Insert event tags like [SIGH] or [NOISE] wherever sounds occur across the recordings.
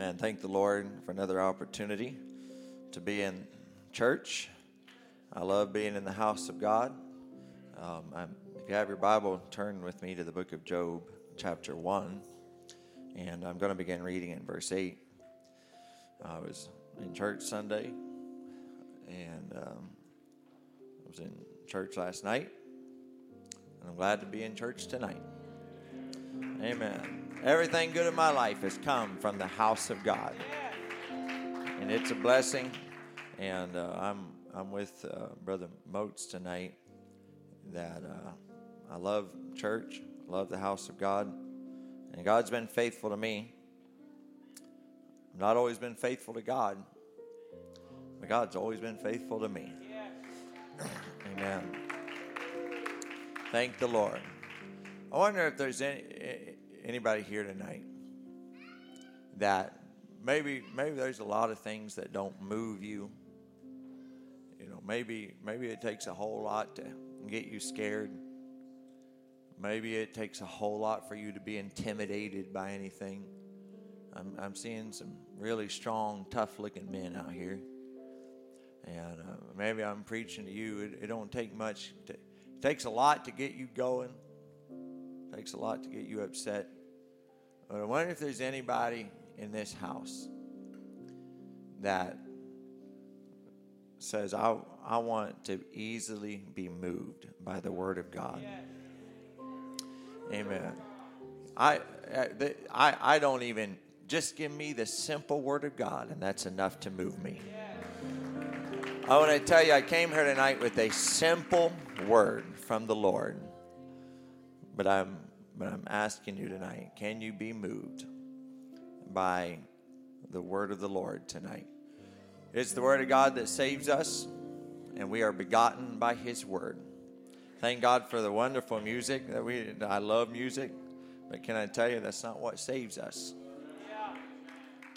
Amen. Thank the Lord for another opportunity to be in church. I love being in the house of God. Um, if you have your Bible, turn with me to the book of Job, chapter 1. And I'm going to begin reading in verse 8. I was in church Sunday, and um, I was in church last night, and I'm glad to be in church tonight. Amen. Everything good in my life has come from the house of God, and it's a blessing. And uh, I'm I'm with uh, Brother Moats tonight. That uh, I love church, love the house of God, and God's been faithful to me. I've not always been faithful to God, but God's always been faithful to me. [COUGHS] Amen. Thank the Lord. I wonder if there's any anybody here tonight that maybe maybe there's a lot of things that don't move you. You know, maybe maybe it takes a whole lot to get you scared. Maybe it takes a whole lot for you to be intimidated by anything. I'm, I'm seeing some really strong, tough looking men out here. And uh, maybe I'm preaching to you. It, it don't take much. To, it takes a lot to get you going. Takes a lot to get you upset. But I wonder if there's anybody in this house that says, I, I want to easily be moved by the Word of God. Amen. I, uh, I, I don't even, just give me the simple Word of God, and that's enough to move me. Oh, I want to tell you, I came here tonight with a simple word from the Lord, but I'm but I'm asking you tonight can you be moved by the word of the Lord tonight? It's the word of God that saves us, and we are begotten by his word. Thank God for the wonderful music that we I love music, but can I tell you that's not what saves us?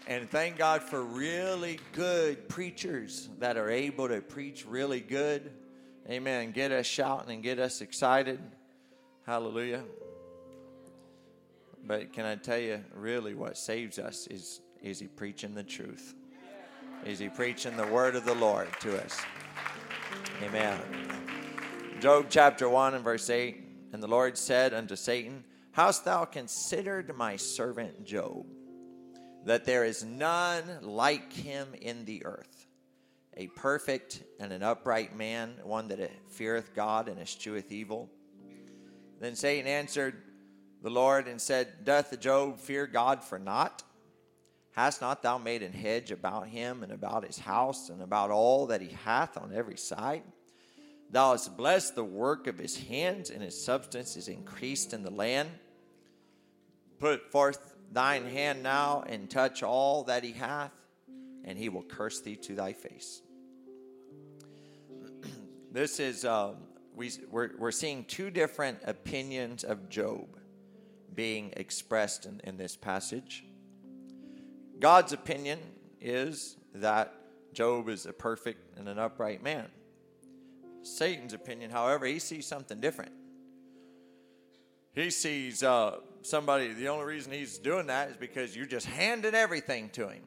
And thank God for really good preachers that are able to preach really good. Amen. Get us shouting and get us excited. Hallelujah. But can I tell you, really, what saves us is is he preaching the truth? Is he preaching the word of the Lord to us? Amen. Job chapter 1 and verse 8 And the Lord said unto Satan, Hast thou considered my servant Job, that there is none like him in the earth, a perfect and an upright man, one that feareth God and escheweth evil? Then Satan answered, the Lord and said, Doth Job fear God for naught? Hast not thou made an hedge about him and about his house and about all that he hath on every side? Thou hast blessed the work of his hands, and his substance is increased in the land. Put forth thine hand now and touch all that he hath, and he will curse thee to thy face. [CLEARS THROAT] this is, um, we, we're, we're seeing two different opinions of Job being expressed in, in this passage. God's opinion is that Job is a perfect and an upright man. Satan's opinion, however, he sees something different. He sees uh, somebody, the only reason he's doing that is because you're just handing everything to him,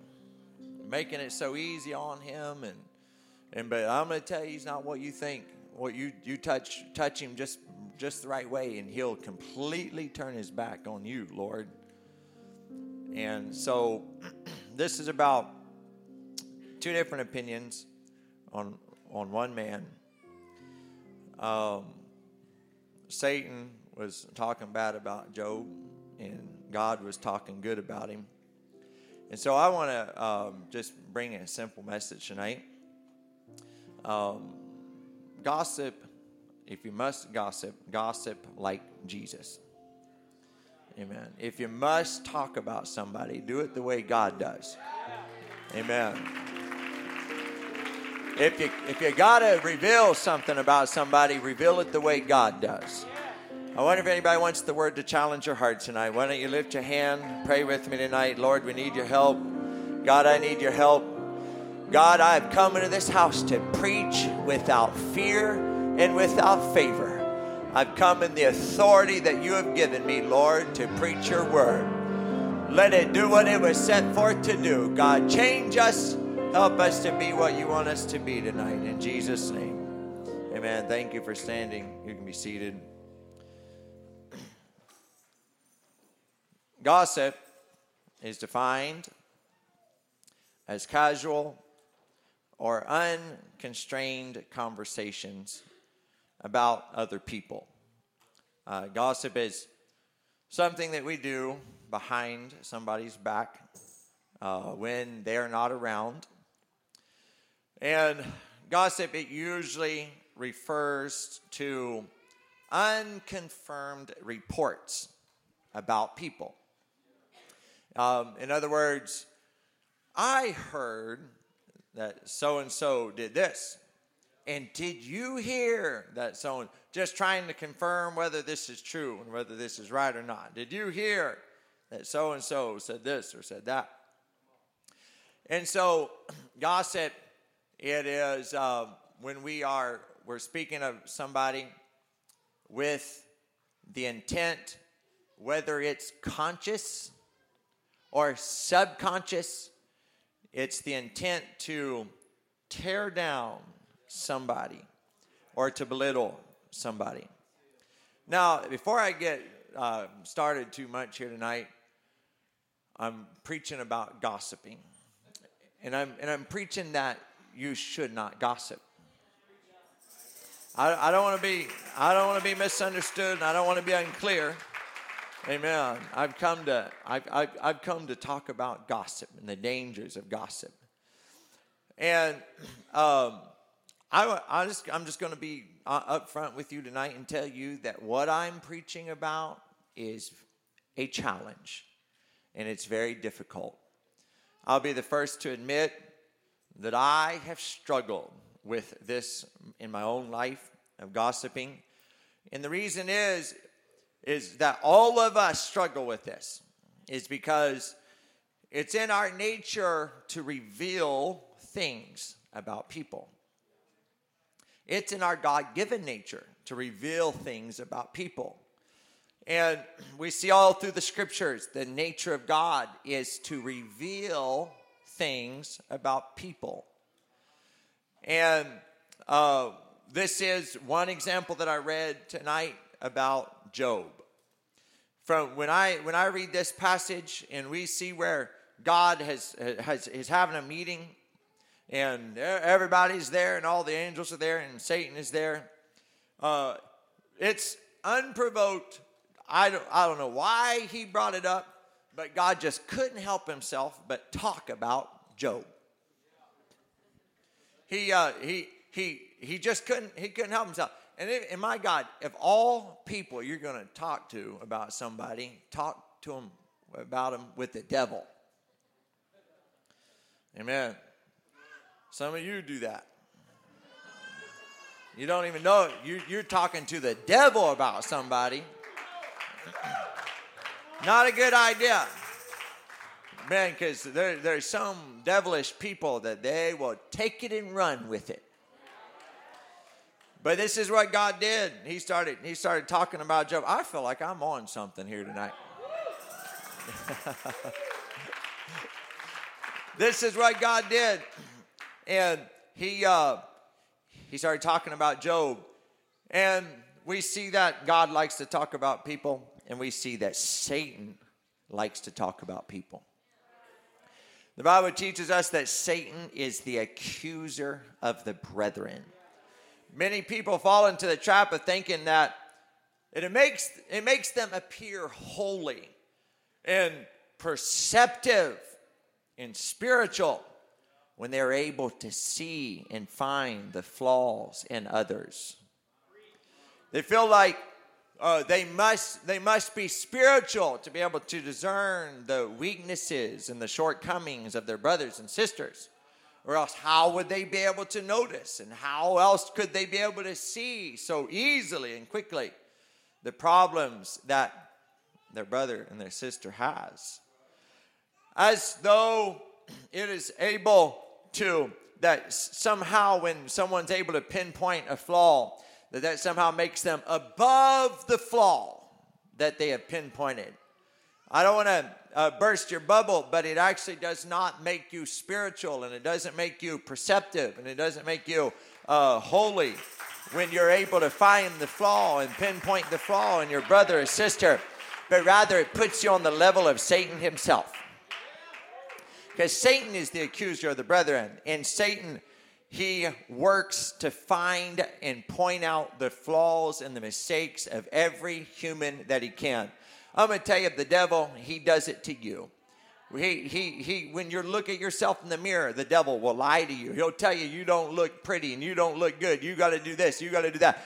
making it so easy on him. And, and but I'm going to tell you, he's not what you think. What you, you touch, touch him just just the right way, and He'll completely turn His back on you, Lord. And so, [CLEARS THROAT] this is about two different opinions on on one man. Um, Satan was talking bad about Job, and God was talking good about him. And so, I want to um, just bring a simple message tonight. Um, gossip if you must gossip, gossip like Jesus. Amen. If you must talk about somebody, do it the way God does. Amen. If you if you gotta reveal something about somebody, reveal it the way God does. I wonder if anybody wants the word to challenge your heart tonight. Why don't you lift your hand, pray with me tonight. Lord, we need your help. God, I need your help. God, I've come into this house to preach without fear and without favor. I've come in the authority that you have given me, Lord, to preach your word. let it do what it was set forth to do. God, change us. Help us to be what you want us to be tonight. In Jesus' name. Amen. Thank you for standing. You can be seated. Gossip is defined as casual or unconstrained conversations about other people. Uh, gossip is something that we do behind somebody's back uh, when they're not around. And gossip, it usually refers to unconfirmed reports about people. Um, in other words, I heard that so and so did this. And did you hear that so and just trying to confirm whether this is true and whether this is right or not? Did you hear that so and so said this or said that? And so, gossip, it is uh, when we are we're speaking of somebody with the intent, whether it's conscious or subconscious, it's the intent to tear down somebody or to belittle somebody. Now, before I get uh, started too much here tonight, I'm preaching about gossiping. And I'm, and I'm preaching that you should not gossip. I, I don't want to be I don't want to be misunderstood and I don't want to be unclear. Amen. I've come to I've, I've, I've come to talk about gossip and the dangers of gossip. And [CLEARS THROAT] um, I, I just I'm just going to be uh, upfront with you tonight and tell you that what I'm preaching about is a challenge, and it's very difficult. I'll be the first to admit that I have struggled with this in my own life of gossiping. And the reason is is that all of us struggle with this is because it's in our nature to reveal things about people. It's in our God given nature to reveal things about people. And we see all through the scriptures the nature of God is to reveal things about people. And uh, this is one example that I read tonight about Job. From when I when I read this passage and we see where God has has is having a meeting and everybody's there and all the angels are there and Satan is there. Uh, it's unprovoked. I don't I don't know why he brought it up, but God just couldn't help himself but talk about Job. He uh, he he he just couldn't he couldn't help himself. And, it, and my God, if all people you're going to talk to about somebody, talk to them about them with the devil. Amen. Some of you do that. You don't even know it. You, you're talking to the devil about somebody. Not a good idea. Man, because there, there's some devilish people that they will take it and run with it. But this is what God did. He started, he started talking about Job. I feel like I'm on something here tonight. [LAUGHS] this is what God did. And he uh, he started talking about Job. And we see that God likes to talk about people, and we see that Satan likes to talk about people. The Bible teaches us that Satan is the accuser of the brethren. Many people fall into the trap of thinking that it makes, it makes them appear holy and perceptive and spiritual when they're able to see and find the flaws in others. They feel like uh, they must they must be spiritual to be able to discern the weaknesses and the shortcomings of their brothers and sisters or else how would they be able to notice? And how else could they be able to see so easily and quickly the problems that their brother and their sister has? As though it is able to that somehow when someone's able to pinpoint a flaw that that somehow makes them above the flaw that they have pinpointed I don't want to uh, burst your bubble, but it actually does not make you spiritual and it doesn't make you perceptive and it doesn't make you uh, holy when you're able to find the flaw and pinpoint the flaw in your brother or sister, but rather it puts you on the level of Satan himself. Because Satan is the accuser of the brethren, and Satan, he works to find and point out the flaws and the mistakes of every human that he can. I'm going to tell you, the devil, he does it to you. He, he, he, when you look at yourself in the mirror, the devil will lie to you. He'll tell you you don't look pretty and you don't look good. You got to do this. You got to do that.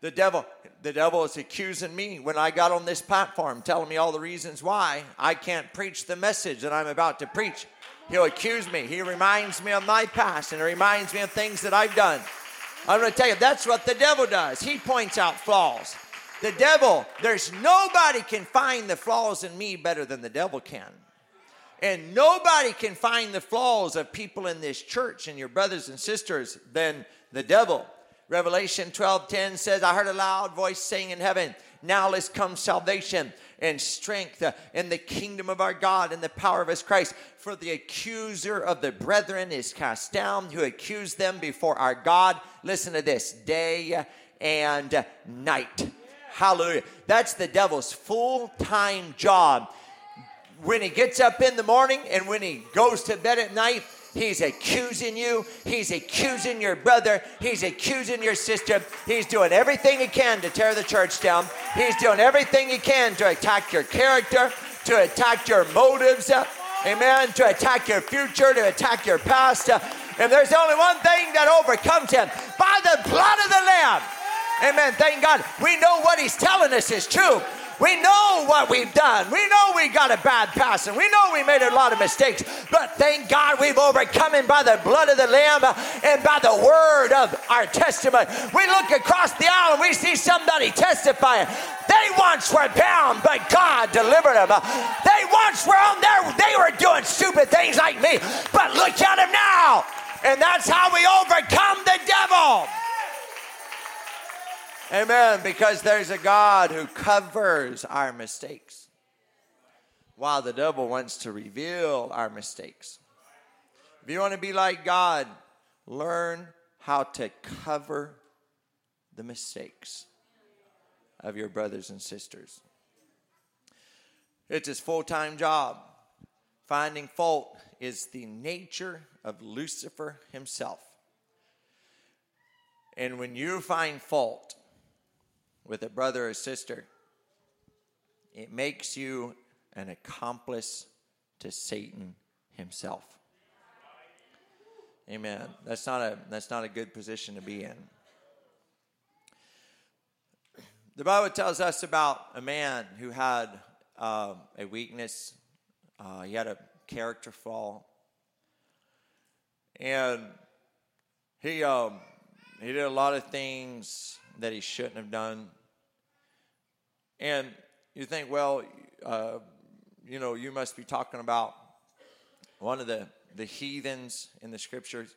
The devil, the devil is accusing me when I got on this platform, telling me all the reasons why I can't preach the message that I'm about to preach. He'll accuse me. He reminds me of my past and it reminds me of things that I've done. I'm going to tell you, that's what the devil does. He points out flaws. The devil, there's nobody can find the flaws in me better than the devil can. And nobody can find the flaws of people in this church and your brothers and sisters than the devil. Revelation 12:10 says, I heard a loud voice saying in heaven, Now let's come salvation and strength in the kingdom of our God and the power of his Christ. For the accuser of the brethren is cast down, who accused them before our God. Listen to this day and night. Hallelujah. That's the devil's full time job when he gets up in the morning and when he goes to bed at night, he's accusing you. He's accusing your brother. He's accusing your sister. He's doing everything he can to tear the church down. He's doing everything he can to attack your character, to attack your motives. Uh, amen. To attack your future, to attack your past. Uh, and there's only one thing that overcomes him by the blood of the Lamb. Amen. Thank God. We know what he's telling us is true. We know what we've done. We know we got a bad past and we know we made a lot of mistakes. But thank God we've overcome him by the blood of the Lamb and by the word of our testimony. We look across the aisle and we see somebody testifying. They once were bound, but God delivered them. They once were on there, they were doing stupid things like me, but look at them now. And that's how we overcome the devil. Amen. Because there's a God who covers our mistakes, while the devil wants to reveal our mistakes. If you want to be like God, learn how to cover the mistakes of your brothers and sisters. It's his full time job. Finding fault is the nature of Lucifer himself. And when you find fault, with a brother or sister, it makes you an accomplice to Satan himself. Amen. That's not a that's not a good position to be in. The Bible tells us about a man who had uh, a weakness. Uh, he had a character flaw, and he um, he did a lot of things that he shouldn't have done. And you think, well, uh, you know, you must be talking about one of the, the heathens in the scriptures.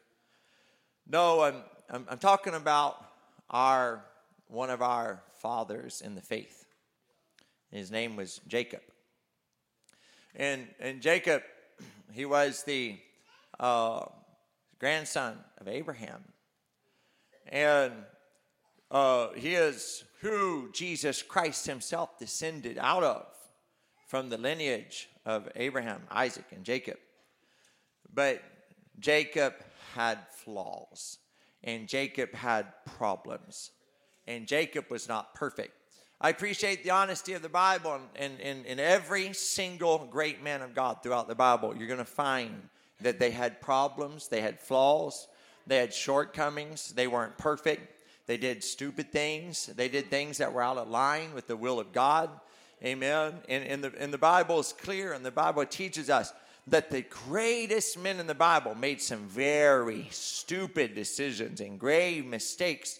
No, I'm, I'm, I'm talking about our one of our fathers in the faith. His name was Jacob. And, and Jacob, he was the uh, grandson of Abraham. And uh, he is who Jesus Christ himself descended out of from the lineage of Abraham, Isaac, and Jacob. But Jacob had flaws, and Jacob had problems, and Jacob was not perfect. I appreciate the honesty of the Bible, and in every single great man of God throughout the Bible, you're going to find that they had problems, they had flaws, they had shortcomings, they weren't perfect they did stupid things. They did things that were out of line with the will of God. Amen. And, and, the, and the Bible is clear, and the Bible teaches us that the greatest men in the Bible made some very stupid decisions and grave mistakes.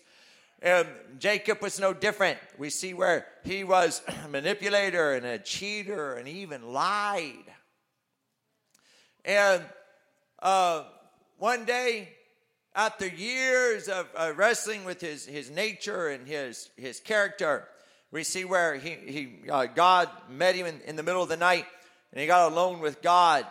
And Jacob was no different. We see where he was [CLEARS THROAT] a manipulator and a cheater and even lied. And uh, one day after years of uh, wrestling with his, his nature and his, his character, we see where he, he uh, God met him in, in the middle of the night and he got alone with God.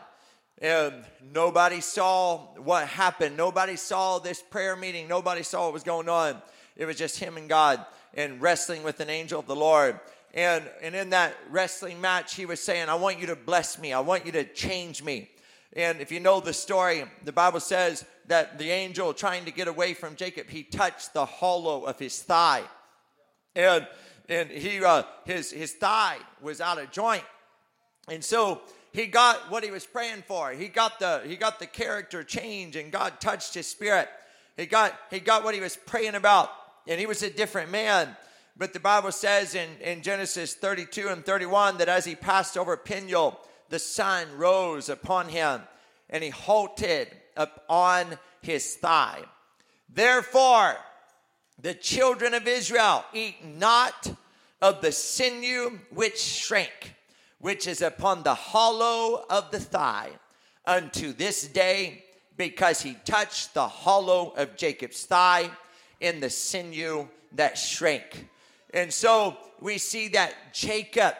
And nobody saw what happened. Nobody saw this prayer meeting. Nobody saw what was going on. It was just him and God and wrestling with an angel of the Lord. And, and in that wrestling match, he was saying, I want you to bless me. I want you to change me. And if you know the story, the Bible says that the angel trying to get away from Jacob, he touched the hollow of his thigh. And, and he, uh, his, his thigh was out of joint. And so he got what he was praying for. He got the, he got the character change and God touched his spirit. He got, he got what he was praying about and he was a different man. But the Bible says in, in Genesis 32 and 31 that as he passed over Peniel, the sun rose upon him and he halted upon his thigh. Therefore, the children of Israel eat not of the sinew which shrank, which is upon the hollow of the thigh, unto this day, because he touched the hollow of Jacob's thigh in the sinew that shrank. And so we see that Jacob,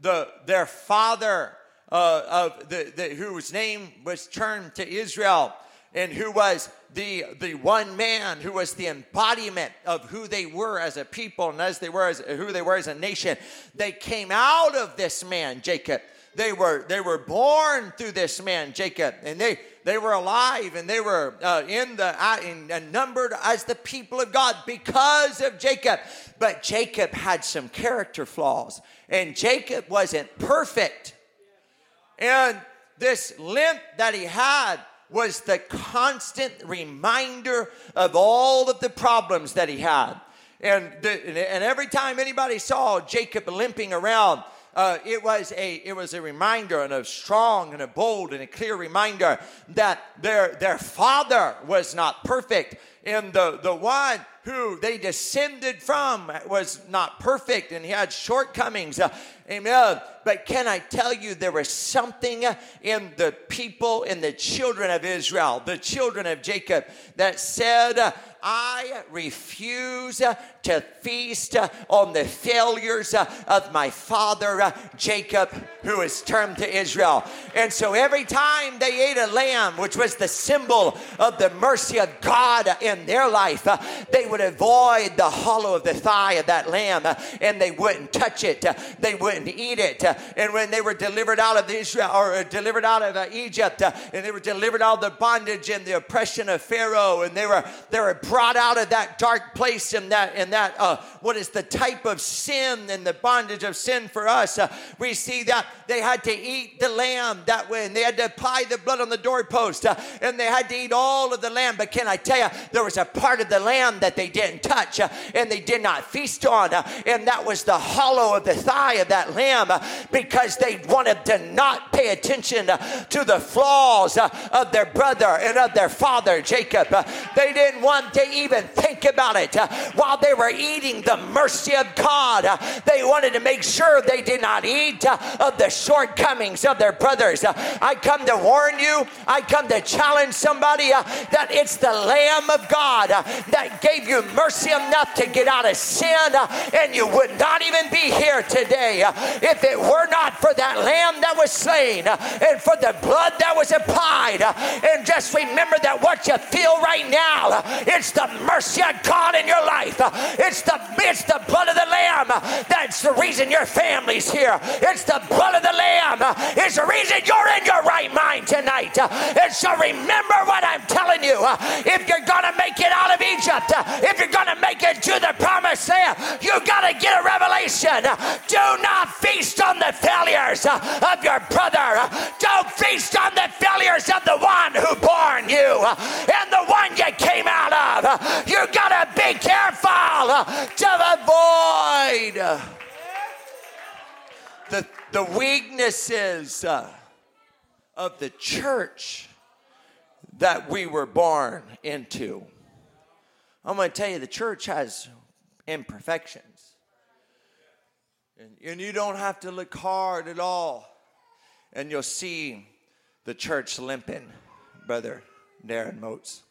the their father, uh, of the, the whose name was turned to Israel, and who was the the one man who was the embodiment of who they were as a people and as they were as who they were as a nation. They came out of this man, Jacob. They were they were born through this man, Jacob, and they they were alive and they were uh, in the uh, in, uh, numbered as the people of God because of Jacob. But Jacob had some character flaws, and Jacob wasn't perfect. And this limp that he had was the constant reminder of all of the problems that he had. And, the, and every time anybody saw Jacob limping around, uh, it was a it was a reminder and a strong and a bold and a clear reminder that their their father was not perfect and the the one who they descended from was not perfect and he had shortcomings uh, amen but can i tell you there was something in the people in the children of israel the children of jacob that said I refuse to feast on the failures of my father Jacob, who is termed to Israel. And so every time they ate a lamb, which was the symbol of the mercy of God in their life, uh, they would avoid the hollow of the thigh of that lamb uh, and they wouldn't touch it. Uh, they wouldn't eat it. And when they were delivered out of Israel or delivered out of Egypt and they were delivered out of the bondage and the oppression of Pharaoh and they were they were brought out of that dark place and that and that uh, what is the type of sin and the bondage of sin for us. Uh, we see that they had to eat the lamb that way, and they had to apply the blood on the doorpost, uh, and they had to eat all of the lamb. But can I tell you, there was a part of the lamb that they didn't touch, uh, and they did not feast on, uh, and that was the hollow of the thigh of that lamb, uh, because they wanted to not pay attention uh, to the flaws uh, of their brother and of their father Jacob. Uh, they didn't want to even think about it while they were eating the mercy of God. they wanted to make sure they did not eat of the shortcomings of their brothers. I come to warn you, I come to challenge somebody that it's the Lamb of God that gave you mercy enough to get out of sin, and you would not even be here today if it were not for that Lamb that was slain and for the blood that was applied. And just remember that what you feel right now, it's the mercy of God in your life. It's the it's the blood of the Lamb that's the reason your family's here. It's the blood of the Lamb. It's the reason you're in your right mind tonight. And so remember what I'm telling you. If you're to make it out of Egypt, if you're going to make it to the promised land, you've got to get a revelation. Do not feast on the failures of your brother. Don't feast on the failures of the one who born you and the one you came out of. You got to be careful to avoid the, the weaknesses of the church that we were born into. I'm going to tell you, the church has imperfections. And, and you don't have to look hard at all. And you'll see the church limping, Brother Darren Moats.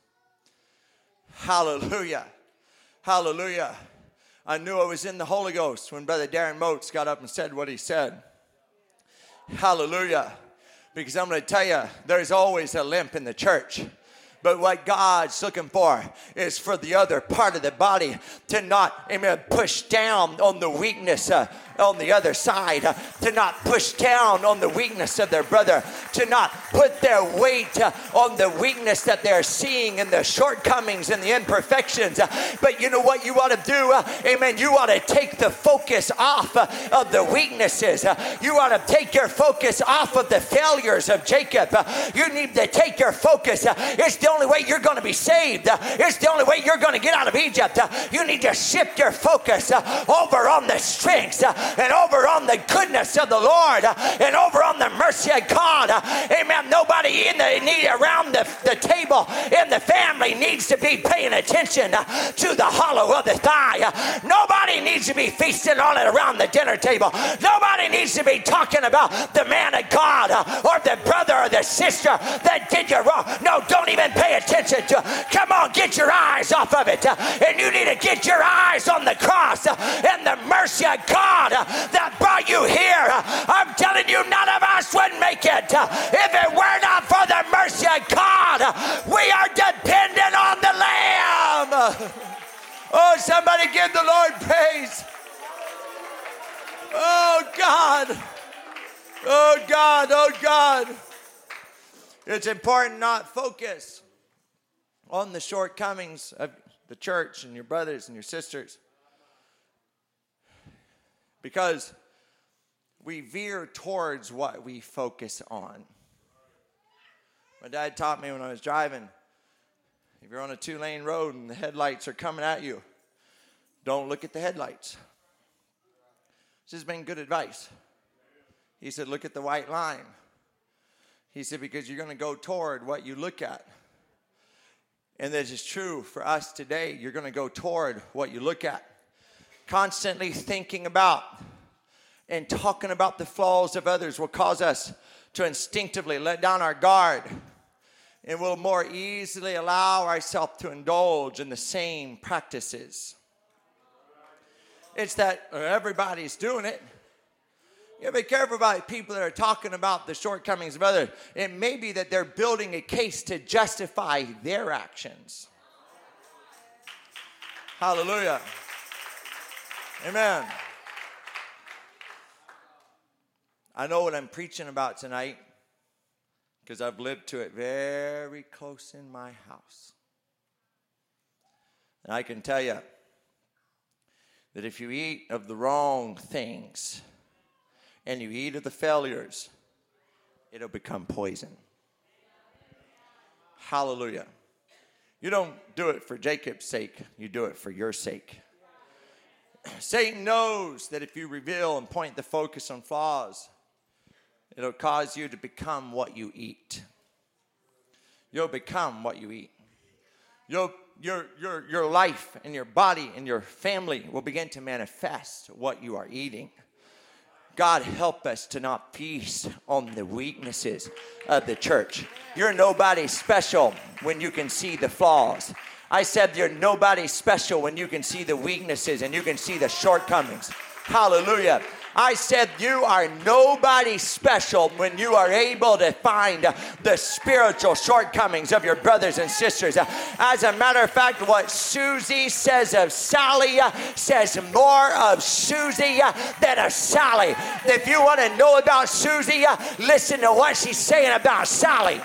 Hallelujah. Hallelujah. I knew I was in the Holy Ghost when Brother Darren Moats got up and said what he said. Hallelujah. Because I'm going to tell you, there's always a limp in the church. But what God's looking for is for the other part of the body to not, amen, push down on the weakness uh, on the other side, uh, to not push down on the weakness of their brother, to not put their weight uh, on the weakness that they're seeing and the shortcomings and the imperfections. Uh, but you know what you ought to do? Uh, amen. You ought to take the focus off uh, of the weaknesses. Uh, you ought to take your focus off of the failures of Jacob. you need to take your focus. it's the only way you're going to be saved. Uh, it's the only way you're going to get out of Egypt. Uh, you need to shift your focus uh, over on the strengths and over on the goodness of the Lord and over on the mercy of God. Amen. Nobody in the need around the, the table in the family needs to be paying attention to the hollow of the thigh. Nobody needs to be feasting on it around the dinner table. Nobody needs to be talking about the man of God or the brother or the sister that did you wrong. No, don't even pay attention to. Come on, get your eyes off of it. And you need to get your eyes on the cross and the mercy of God that brought you here. I'm telling you, none of us would make it if it were not for the mercy of God. We are dependent on the Lamb. Oh, somebody give the Lord praise. Oh, God. Oh, God. Oh, God. It's important not focus on the shortcomings of the church and your brothers and your sisters because we veer towards what we focus on. My dad taught me when I was driving if you're on a two lane road and the headlights are coming at you, don't look at the headlights. This has been good advice. He said, Look at the white line. He said, Because you're going to go toward what you look at. And this is true for us today. You're going to go toward what you look at constantly thinking about and talking about the flaws of others will cause us to instinctively let down our guard and will more easily allow ourselves to indulge in the same practices. It's that everybody's doing it. You be careful about people that are talking about the shortcomings of others. It may be that they're building a case to justify their actions. Hallelujah. Amen. I know what I'm preaching about tonight because I've lived to it very close in my house. And I can tell you that if you eat of the wrong things and you eat of the failures, it'll become poison. Hallelujah. You don't do it for Jacob's sake, you do it for your sake. Satan knows that if you reveal and point the focus on flaws, it'll cause you to become what you eat. You'll become what you eat. You'll, your, your, your life and your body and your family will begin to manifest what you are eating. God, help us to not feast on the weaknesses of the church. You're nobody special when you can see the flaws. I said you're nobody special when you can see the weaknesses and you can see the shortcomings. Hallelujah. I said, You are nobody special when you are able to find the spiritual shortcomings of your brothers and sisters. As a matter of fact, what Susie says of Sally says more of Susie than of Sally. If you want to know about Susie, listen to what she's saying about Sally.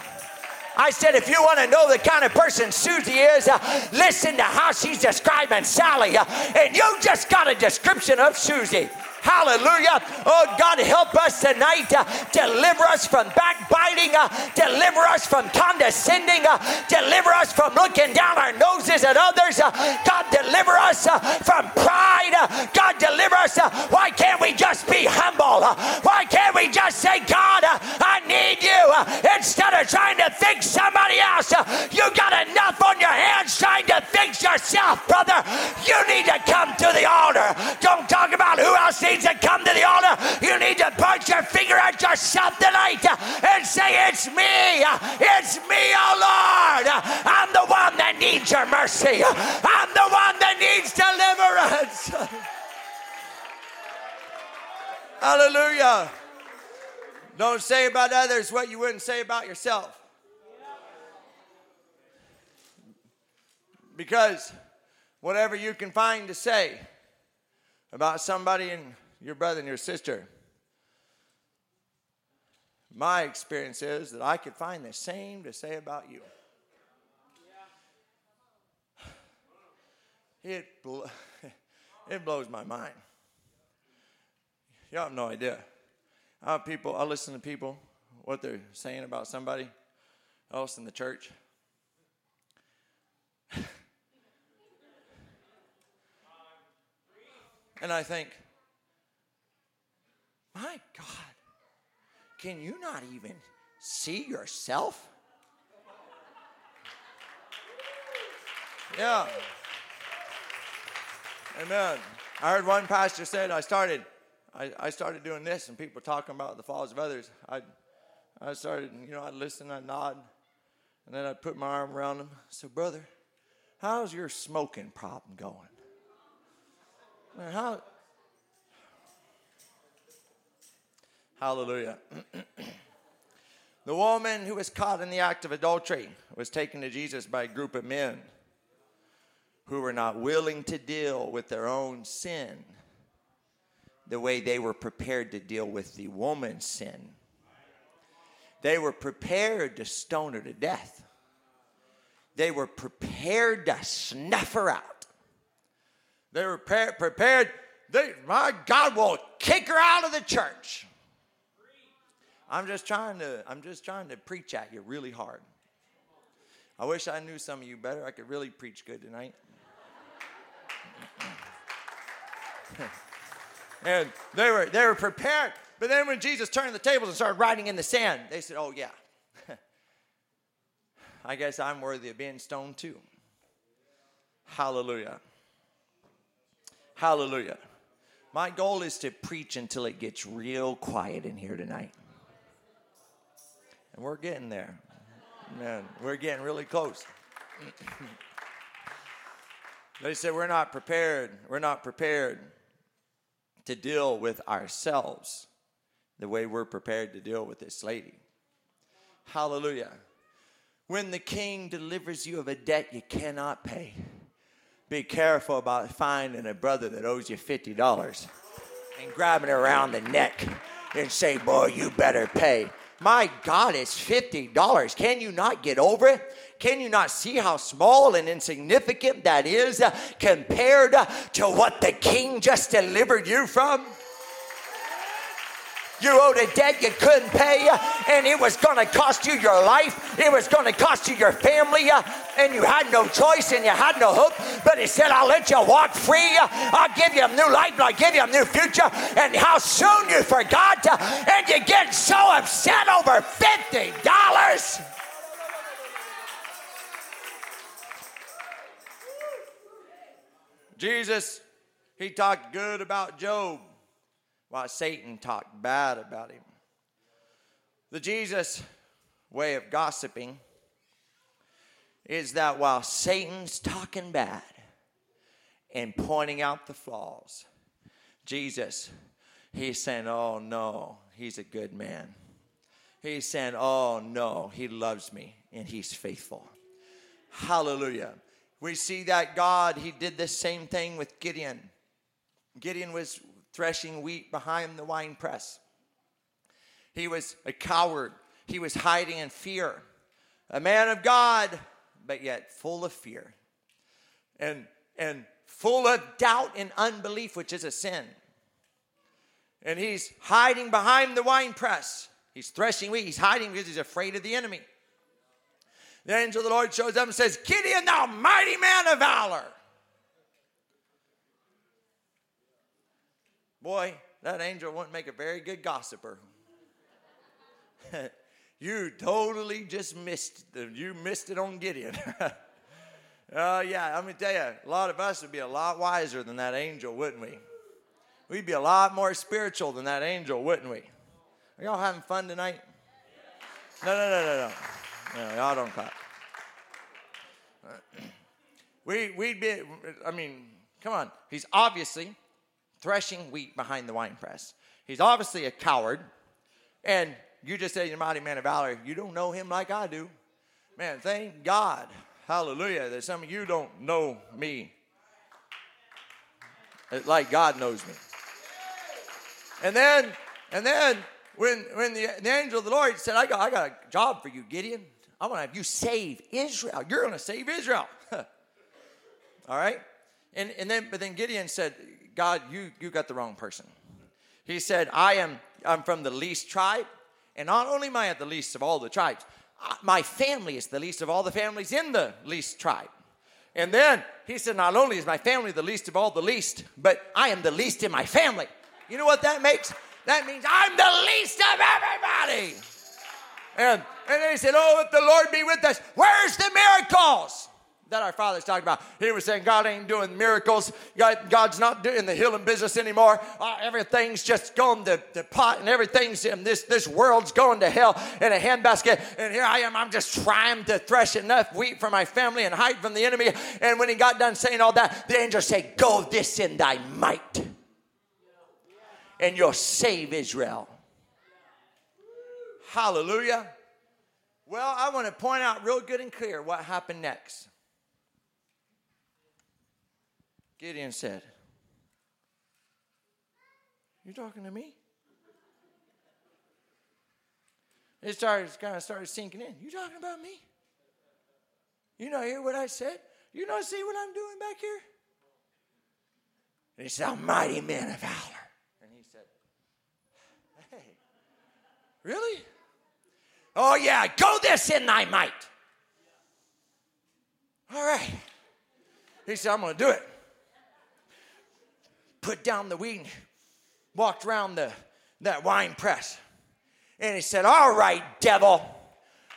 I said, if you want to know the kind of person Susie is, uh, listen to how she's describing Sally. Uh, and you just got a description of Susie. Hallelujah. Oh, God, help us tonight. Deliver us from backbiting. Uh, deliver us from condescending. Uh, deliver us from looking down our noses at others. Uh, God, deliver us uh, from pride. Uh, God, deliver us. Uh, why can't we just be humble? why can't we just say, God, I need you? instead of trying to fix somebody else, you got enough on your hands trying to fix yourself, brother. You need to come to the altar. Don't talk about who else needs to come to the altar, you need to point your finger at yourself tonight and say, It's me. It's me, oh Lord. I'm the one that needs your mercy. I'm the one that needs deliverance. [LAUGHS] Hallelujah. Don't say about others what you wouldn't say about yourself. Because whatever you can find to say about somebody and your brother and your sister, my experience is that I could find the same to say about you. It, [LAUGHS] it blows my mind. Y'all have no idea. I have people, I listen to people, what they're saying about somebody else in the church. [LAUGHS] and I think, my God, can you not even see yourself? Yeah. Amen. I heard one pastor said, I started, I, I started doing this, and people talking about the falls of others. I, I started, you know, I'd listen, I'd nod, and then I'd put my arm around them. So, brother, how's your smoking problem going? Man, how? Hallelujah. [CLEARS THROAT] the woman who was caught in the act of adultery was taken to Jesus by a group of men who were not willing to deal with their own sin the way they were prepared to deal with the woman's sin. They were prepared to stone her to death. They were prepared to snuff her out. They were pre- prepared, they, my God will kick her out of the church. I'm just trying to, I'm just trying to preach at you really hard. I wish I knew some of you better. I could really preach good tonight. [LAUGHS] and they were they were prepared. But then when Jesus turned the tables and started writing in the sand, they said, "Oh yeah, [LAUGHS] I guess I'm worthy of being stoned too." Hallelujah. Hallelujah. My goal is to preach until it gets real quiet in here tonight. And we're getting there. Man, we're getting really close. they said, We're not prepared. We're not prepared to deal with ourselves the way we're prepared to deal with this lady. Hallelujah. When the king delivers you of a debt you cannot pay, be careful about finding a brother that owes you $50 and grabbing around the neck and say, Boy, you better pay. My God, it's $50. Can you not get over it? Can you not see how small and insignificant that is uh, compared uh, to what the king just delivered you from? You owed a debt you couldn't pay, and it was going to cost you your life. It was going to cost you your family, and you had no choice and you had no hope. But he said, I'll let you walk free. I'll give you a new life, I'll give you a new future. And how soon you forgot, and you get so upset over $50. Jesus, he talked good about Job while Satan talked bad about him. The Jesus way of gossiping is that while Satan's talking bad and pointing out the flaws, Jesus, he's saying, Oh no, he's a good man. He's saying, Oh no, he loves me and he's faithful. Hallelujah. We see that God, he did the same thing with Gideon. Gideon was threshing wheat behind the wine press. He was a coward. He was hiding in fear. A man of God, but yet full of fear. And, and full of doubt and unbelief, which is a sin. And he's hiding behind the wine press. He's threshing wheat. He's hiding because he's afraid of the enemy. The angel of the Lord shows up and says, Gideon, thou mighty man of valor. Boy, that angel wouldn't make a very good gossiper. [LAUGHS] you totally just missed it. You missed it on Gideon. uh, [LAUGHS] yeah, let me tell you, a lot of us would be a lot wiser than that angel, wouldn't we? We'd be a lot more spiritual than that angel, wouldn't we? Are y'all having fun tonight? No, no, no, no, no. No, y'all don't clap. [CLEARS THROAT] We, we'd be, I mean, Come on. He's obviously threshing wheat behind the winepress. He's obviously a coward. And you just said you're a mighty man of valor. You don't know him like I do. Man, thank God. Hallelujah. That some of you don't know me like God knows me. And then, and then when, when the, the angel of the Lord said, I got, I got a job for you, Gideon. I want to have you save Israel. You're going to save Israel. [LAUGHS] All right? And, and then, but then Gideon said, God, you, you got the wrong person. He said, I am I'm from the least tribe. And not only am I the least of all the tribes, my family is the least of all the families in the least tribe. And then he said, Not only is my family the least of all the least, but I am the least in my family. You know what that makes? That means I'm the least of everybody. And, and they said, Oh, if the Lord be with us, where's the miracles? That our fathers talked about. He was saying God ain't doing miracles. God, God's not doing the healing business anymore. Uh, everything's just going to, to pot and everything's in this, this world's going to hell in a handbasket. And here I am. I'm just trying to thresh enough wheat for my family and hide from the enemy. And when he got done saying all that, the angel said, Go this in thy might and you'll save Israel. Hallelujah. Well, I want to point out real good and clear what happened next. Gideon said, You talking to me? It started kind of started sinking in. You talking about me? You know, hear what I said? You know, see what I'm doing back here? And he said, A mighty man of valor. And he said, Hey, really? Oh, yeah, go this in thy might. All right. He said, I'm going to do it. Put down the weed, walked around the, that wine press. And he said, All right, devil.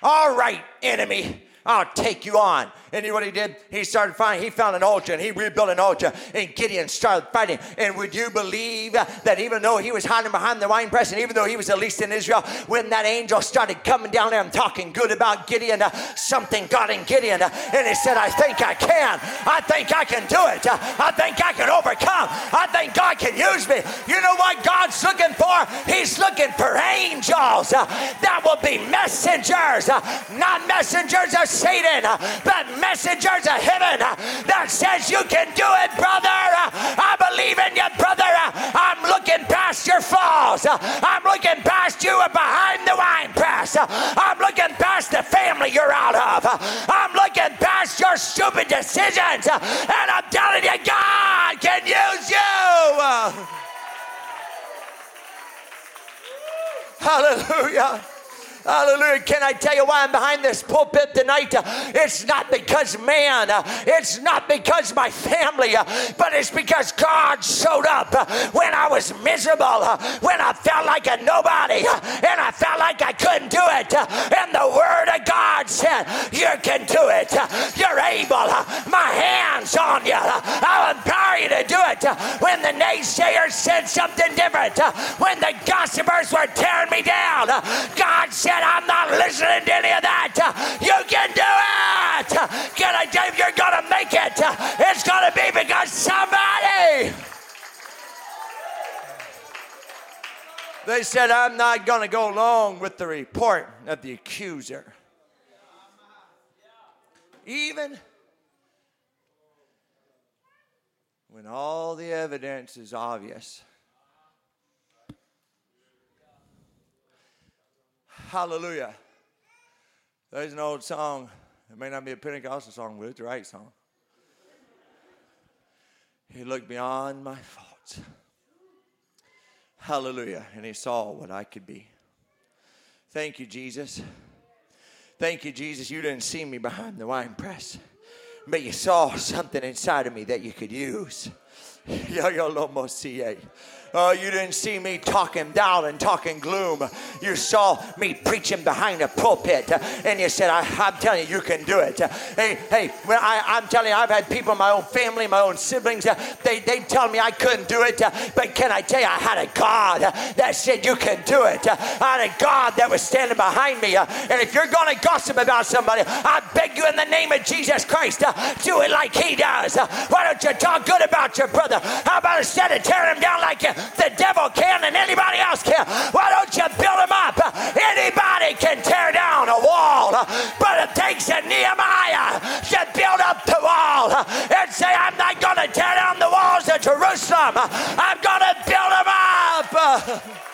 All right, enemy. I'll take you on. And you know what he did? He started fighting. He found an altar and he rebuilt an altar. And Gideon started fighting. And would you believe that even though he was hiding behind the wine press and even though he was the least in Israel, when that angel started coming down there and talking good about Gideon, uh, something got in Gideon. Uh, and he said, I think I can. I think I can do it. Uh, I think I can overcome. I think God can use me. You know what God's looking for? He's looking for angels uh, that will be messengers, uh, not messengers of Satan, but messengers of heaven that says you can do it, brother. I believe in you, brother. I'm looking past your flaws. I'm looking past you behind the wine press. I'm looking past the family you're out of. I'm looking past your stupid decisions. And I'm telling you, God can use you. Hallelujah. Hallelujah. Can I tell you why I'm behind this pulpit tonight? It's not because man, it's not because my family, but it's because God showed up when I was miserable, when I felt like a nobody, and I felt like I couldn't do it. And the Word of God said, You can do it. You're able. My hand's on you. I'll empower you to do it. When the naysayers said something different, when the gossipers were tearing me down, God said, I'm not listening to any of that. You can do it. Can I you, you're going to make it? It's going to be because somebody. They said, I'm not going to go along with the report of the accuser. Even when all the evidence is obvious. Hallelujah. There's an old song. It may not be a Pentecostal song, but it's the right song. He looked beyond my faults. Hallelujah. And he saw what I could be. Thank you, Jesus. Thank you, Jesus. You didn't see me behind the wine press, but you saw something inside of me that you could use. [LAUGHS] Oh, you didn't see me talking down and talking gloom. You saw me preaching behind a pulpit, and you said, I, am telling you, you can do it. Hey, hey, when I, am telling you, I've had people in my own family, my own siblings, they, they tell me I couldn't do it, but can I tell you, I had a God that said, You can do it. I had a God that was standing behind me. And if you're going to gossip about somebody, I beg you in the name of Jesus Christ, do it like He does. Why don't you talk good about your brother? How about instead of tearing him down like you? The devil can and anybody else can. Why don't you build them up? Anybody can tear down a wall, but it takes a Nehemiah to build up the wall and say, I'm not going to tear down the walls of Jerusalem. I'm going to build them up. [LAUGHS]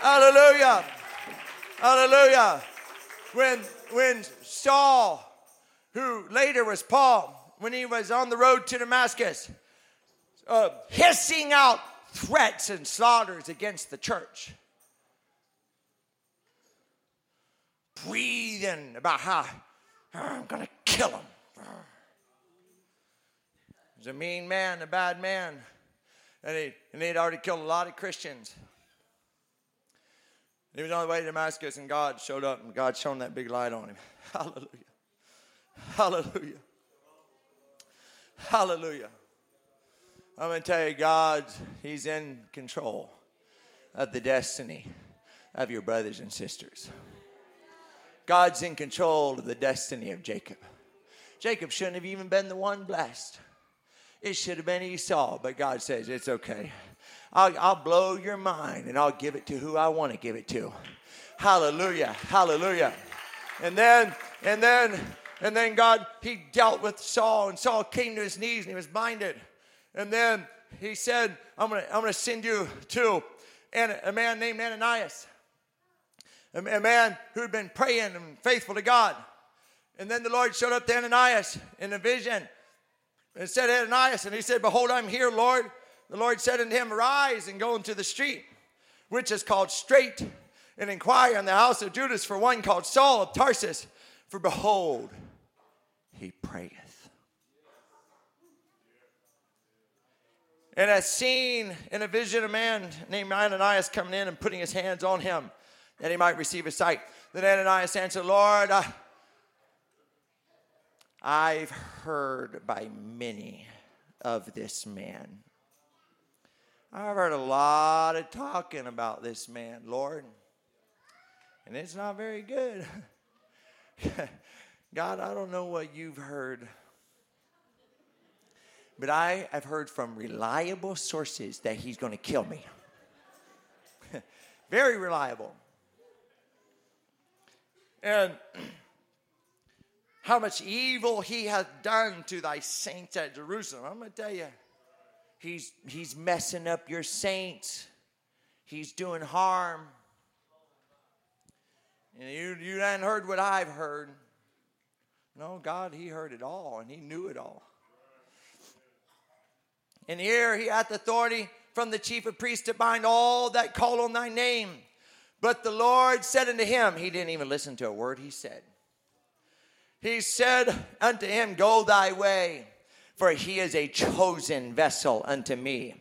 Hallelujah. Hallelujah. When, when Saul, who later was Paul, when he was on the road to Damascus, uh, hissing out threats and slaughters against the church. Breathing about how oh, I'm going to kill him. He's a mean man, a bad man. And, he, and he'd already killed a lot of Christians. He was on the way to Damascus, and God showed up, and God shone that big light on him. [LAUGHS] Hallelujah. Hallelujah. Hallelujah. I'm going to tell you, God, He's in control of the destiny of your brothers and sisters. God's in control of the destiny of Jacob. Jacob shouldn't have even been the one blessed. It should have been Esau, but God says it's okay. I'll, I'll blow your mind and I'll give it to who I want to give it to. Hallelujah, hallelujah. And then, and then, and then God, he dealt with Saul, and Saul came to his knees and he was blinded. And then he said, I'm going to I'm to send you to a man named Ananias, a, a man who had been praying and faithful to God. And then the Lord showed up to Ananias in a vision and said, Ananias, and he said, Behold, I'm here, Lord. The Lord said unto him, Arise and go into the street, which is called Straight, and inquire in the house of Judas for one called Saul of Tarsus. For behold, he prayeth. And I seen in a vision a man named Ananias coming in and putting his hands on him that he might receive his sight. Then Ananias answered, Lord, I, I've heard by many of this man. I've heard a lot of talking about this man, Lord, and it's not very good. [LAUGHS] God, I don't know what you've heard but I have heard from reliable sources that he's going to kill me. [LAUGHS] Very reliable. And [CLEARS THROAT] how much evil he hath done to thy saints at Jerusalem. I'm going to tell you, he's, he's messing up your saints, he's doing harm. You, you hadn't heard what I've heard. No, God, He heard it all and He knew it all. And here he hath authority from the chief of priests to bind all that call on thy name. But the Lord said unto him, he didn't even listen to a word he said. He said unto him, Go thy way, for he is a chosen vessel unto me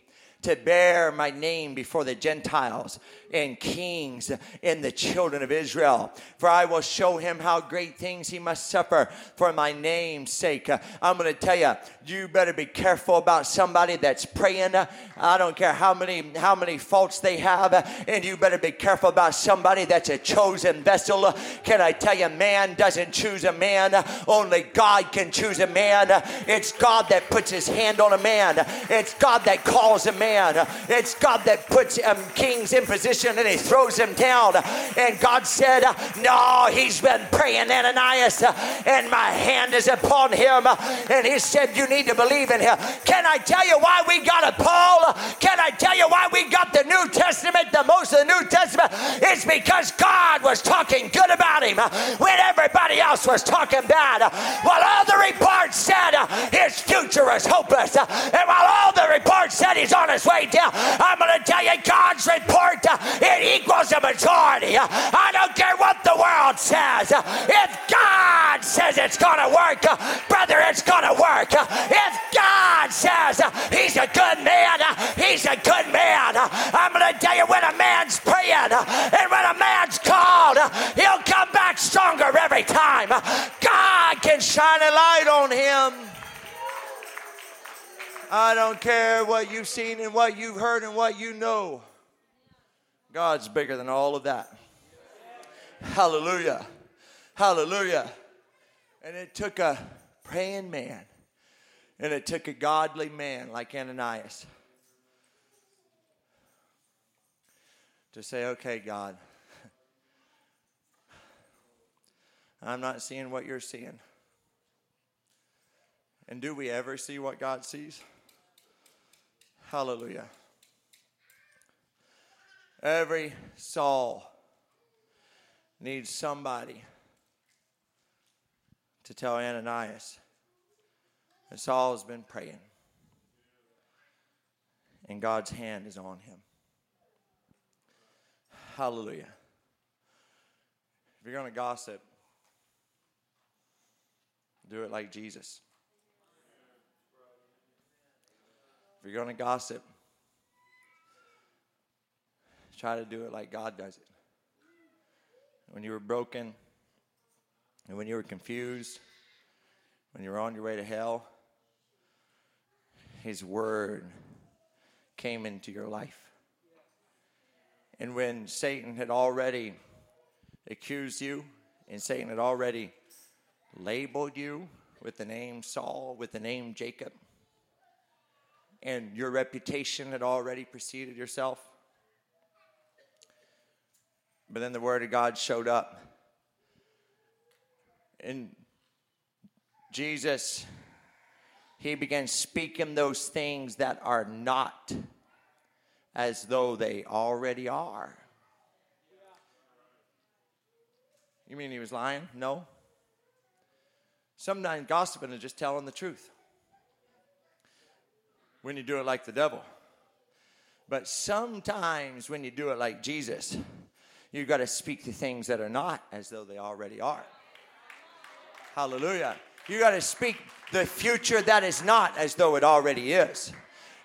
to bear my name before the Gentiles and kings and the children of Israel. For I will show him how great things he must suffer for my name's sake. I'm going to tell you, you better be careful about somebody that's praying. I don't care how many how many faults they have, and you better be careful about somebody that's a chosen vessel. Can I tell you, man doesn't choose a man, only God can choose a man. It's God that puts his hand on a man. It's God that calls a man. It's God that puts um, kings in position and he throws them down. And God said, No, he's been praying, Ananias, and my hand is upon him. And he said, You need to believe in him. Can I tell you why we got a Paul? Can I tell you why we got the New Testament, the most of the New Testament? It's because God was talking good about him when everybody else was talking bad. While all the reports said his future was hopeless, and while all the reports said he's on his way I'm going to tell you God's report it equals a majority. I don't care what the world says. If God God says it's going to work, brother, it's going to work. If God says he's a good man, he's a good man. I'm going to tell you when a man's praying and when a man's called, he'll come back stronger every time. God can shine a light on him. I don't care what you've seen and what you've heard and what you know. God's bigger than all of that. Hallelujah. Hallelujah. And it took a praying man, and it took a godly man like Ananias to say, okay, God, I'm not seeing what you're seeing. And do we ever see what God sees? Hallelujah. Every Saul needs somebody to tell Ananias that Saul has been praying and God's hand is on him. Hallelujah. If you're going to gossip, do it like Jesus. If you're going to gossip, try to do it like God does it. When you were broken, and when you were confused, when you were on your way to hell, His Word came into your life. And when Satan had already accused you, and Satan had already labeled you with the name Saul, with the name Jacob, and your reputation had already preceded yourself. But then the Word of God showed up. And Jesus, He began speaking those things that are not as though they already are. You mean He was lying? No. Sometimes gossiping is just telling the truth when you do it like the devil. But sometimes when you do it like Jesus, you've got to speak to things that are not as though they already are. Hallelujah. You got to speak the future that is not as though it already is.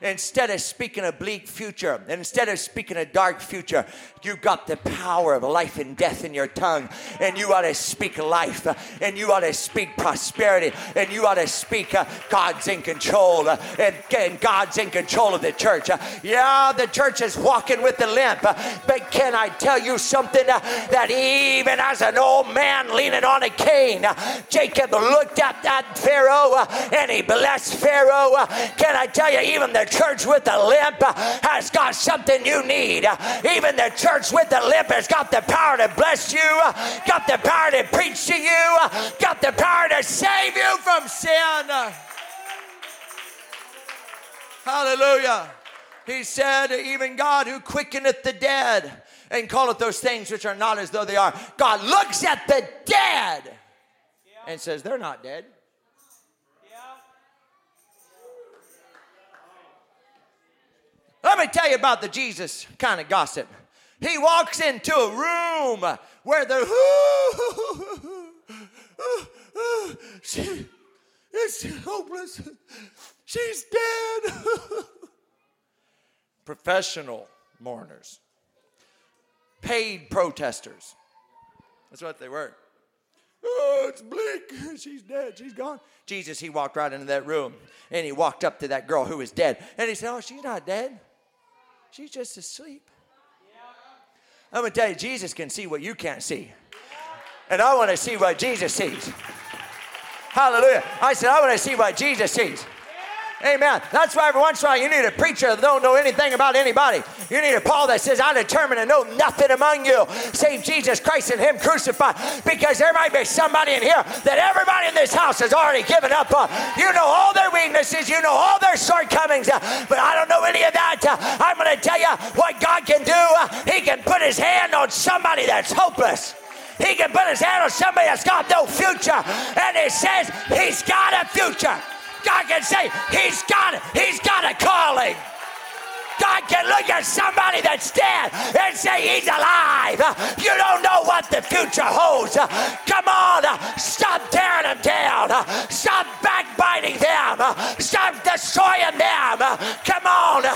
Instead of speaking a bleak future, instead of speaking a dark future, you got the power of life and death in your tongue. And you ought to speak life, and you ought to speak prosperity, and you ought to speak uh, God's in control, uh, and, and, God's in control of the church. Uh, yeah, the church is walking with the limp, uh, but can I tell you something uh, that even as an old man leaning on a cane, uh, Jacob looked at that Pharaoh and he blessed Pharaoh. can I tell you, even the church with the limp has got something you need. Even the church with the limp has got the power to bless you, got the power to preach to you, got the power to save you from sin. Hallelujah. He said, even God who quickeneth the dead and calleth those things which are not as though they are. God looks at the dead and says, they're not dead. Me tell you about the Jesus kind of gossip. He walks into a room where the she is hopeless. She's dead. [LAUGHS] Professional mourners, paid protesters. That's what they were. Oh, it's bleak. She's dead. She's gone. Jesus, he walked right into that room and he walked up to that girl who was dead. And he said, Oh, she's not dead. She's just asleep. I'm going to tell you, Jesus can see what you can't see. And I want to see what Jesus sees. Hallelujah. I said, I want to see what Jesus sees. Amen. That's why every once in a while you need a preacher that don't know anything about anybody. You need a Paul that says, I determine to know nothing among you save Jesus Christ and Him crucified. Because there might be somebody in here that everybody in this house has already given up on. You know all their weaknesses, you know all their shortcomings, uh, but I don't know any of that. Uh, I'm going to tell you what God can do. Uh, he can put His hand on somebody that's hopeless. He can put his hand on somebody that's got no future. And he says he's got a future. God can say, He's got it. He's got a calling. God can look at somebody that's dead and say he's alive. You don't know what the future holds. Come on, stop tearing them down. Stop backbiting them. Stop destroying them. Come on.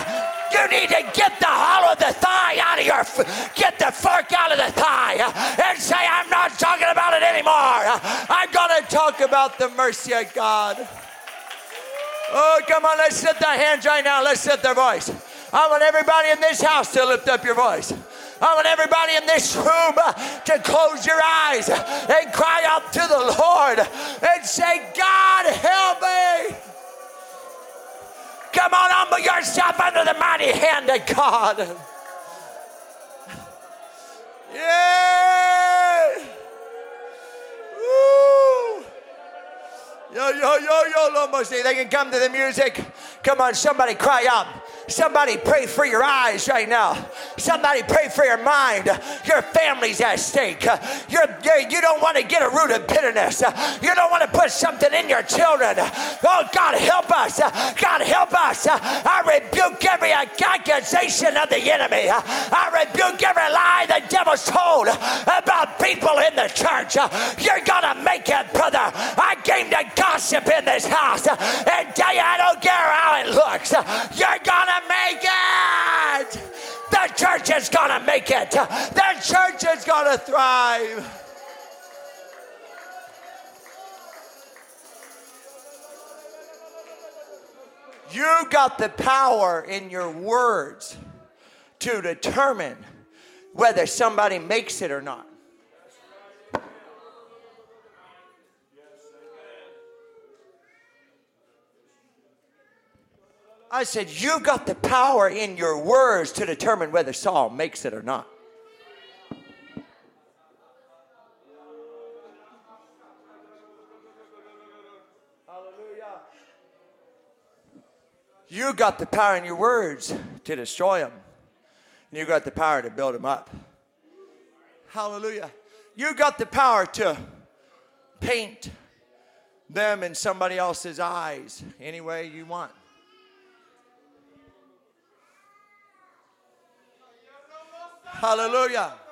You need to get the hollow of the thigh out of your, get the fork out of the thigh and say, I'm not talking about it anymore. I'm going to talk about the mercy of God. Oh, come on, let's lift our hands right now. Let's lift their voice. I want everybody in this house to lift up your voice. I want everybody in this room to close your eyes and cry out to the Lord and say, God, help me. Come on, humble yourself under the mighty hand of God. Yeah. Woo. Yo, yo, yo, yo, Lomo. They can come to the music. Come on, somebody cry out. Somebody pray for your eyes right now. Somebody pray for your mind. Your family's at stake. You're, you're, you do not want to get a root of bitterness. You don't want to put something in your children. Oh, God, help us. God, help us. I rebuke every accusation of the enemy. I rebuke every lie the devil's told about people in the church. You're going to make it, brother. I came to gossip in this house and tell you I don't care how it looks. You're going to make it. The church is going to make it. The church is going to thrive. You got the power in your words to determine whether somebody makes it or not. I said, You've got the power in your words to determine whether Saul makes it or not. Hallelujah. You got the power in your words to destroy him. And you got the power to build him up. Hallelujah. You got the power to paint them in somebody else's eyes any way you want. Hallelujah.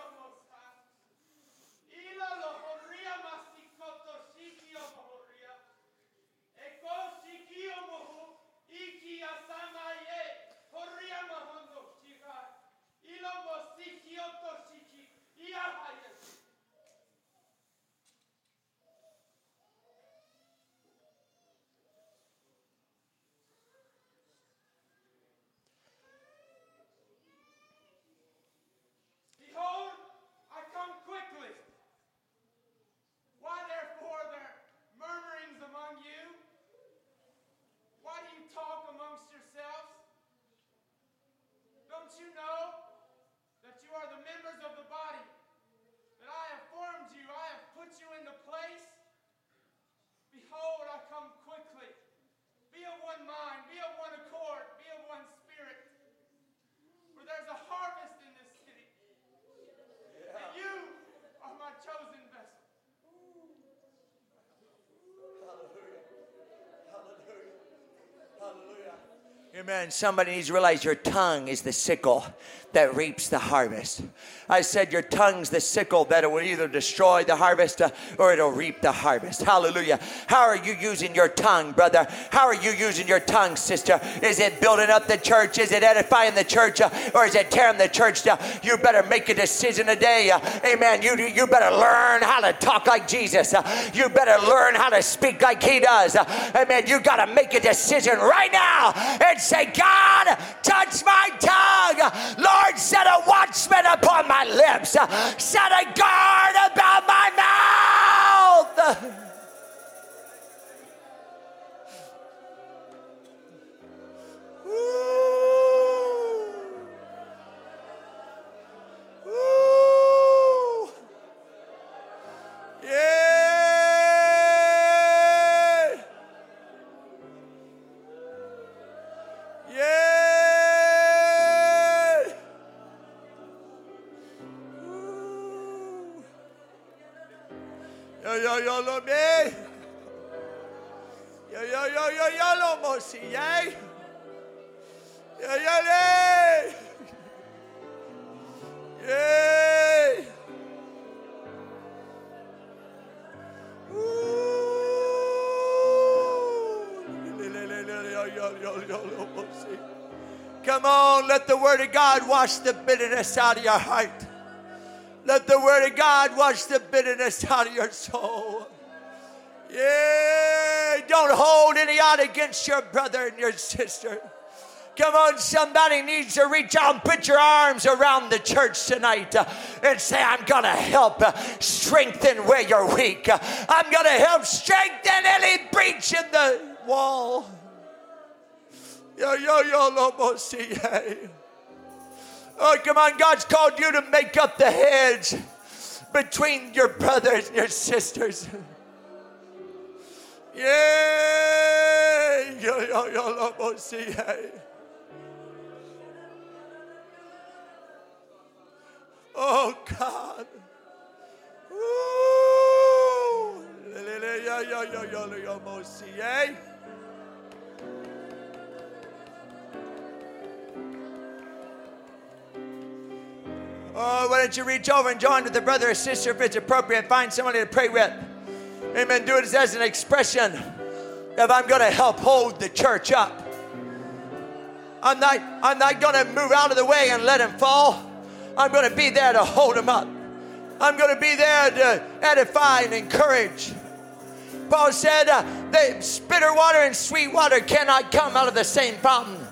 Amen. Somebody needs to realize your tongue is the sickle that reaps the harvest. I said your tongue's the sickle that it will either destroy the harvest uh, or it'll reap the harvest. Hallelujah. How are you using your tongue, brother? How are you using your tongue, sister? Is it building up the church? Is it edifying the church? Uh, or is it tearing the church down? You better make a decision today. Uh, amen. You, you better learn how to talk like Jesus. You better learn how to speak like he does. Amen. You got to make a decision right now say, God, touch my tongue. Lord, set a watchman upon my lips, set a guard about my mouth. Yolome. Eh? Yo yo yo yo yo lo mosiye. Eh. Yo yo le. Yay. Come on, let the Word of God wash the bitterness out of your heart. Let the Word of God wash the bitterness out of your soul. Yeah, don't hold any out against your brother and your sister. Come on, somebody needs to reach out and put your arms around the church tonight uh, and say, I'm going to help uh, strengthen where you're weak. Uh, I'm going to help strengthen any breach in the wall. Yo, yo, yo, lobo, see, Oh, come on, God's called you to make up the hedge between your brothers and your sisters. Yo, yo, yo, see, Oh God. Oh, why don't you reach over and join with a brother or sister if it's appropriate? Find somebody to pray with. Amen. Do it as an expression of I'm going to help hold the church up. I'm not, I'm not going to move out of the way and let him fall. I'm going to be there to hold him up. I'm going to be there to edify and encourage. Paul said, uh, the bitter water and sweet water cannot come out of the same fountain.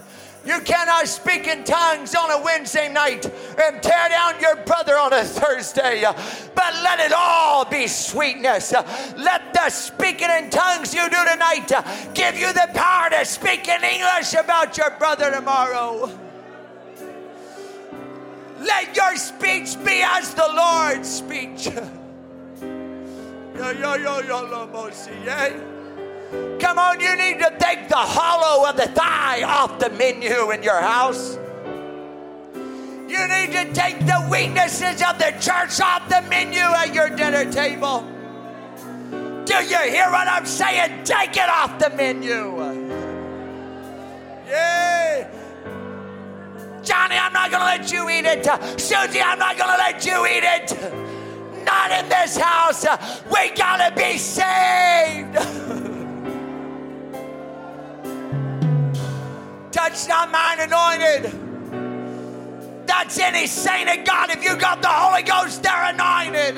You cannot speak in tongues on a Wednesday night and tear down your brother on a Thursday, but let it all be sweetness. Let the speaking in tongues you do tonight give you the power to speak in English about your brother tomorrow. Let your speech be as the Lord's speech. [LAUGHS] Eh? Come on, you need to take the hollow of the thigh off the menu in your house. You need to take the weaknesses of the church off the menu at your dinner table. Do you hear what I'm saying? Take it off the menu. Yeah. Johnny, I'm not going to let you eat it. Susie, I'm not going to let you eat it. Not in this house. We got to be saved. [LAUGHS] Touch not mine anointed. That's any saint of God. If you got the Holy Ghost, they're anointed.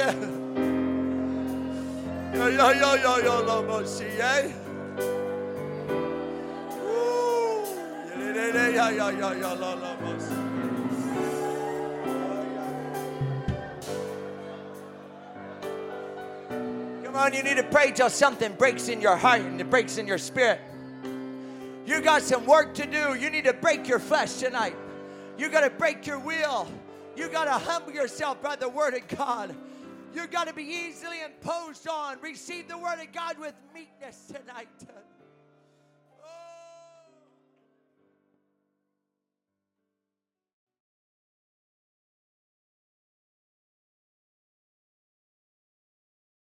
Come on, you need to pray till something breaks in your heart and it breaks in your spirit. You got some work to do. You need to break your flesh tonight. You got to break your will. You got to humble yourself by the word of God. You got to be easily imposed on. Receive the word of God with meekness tonight.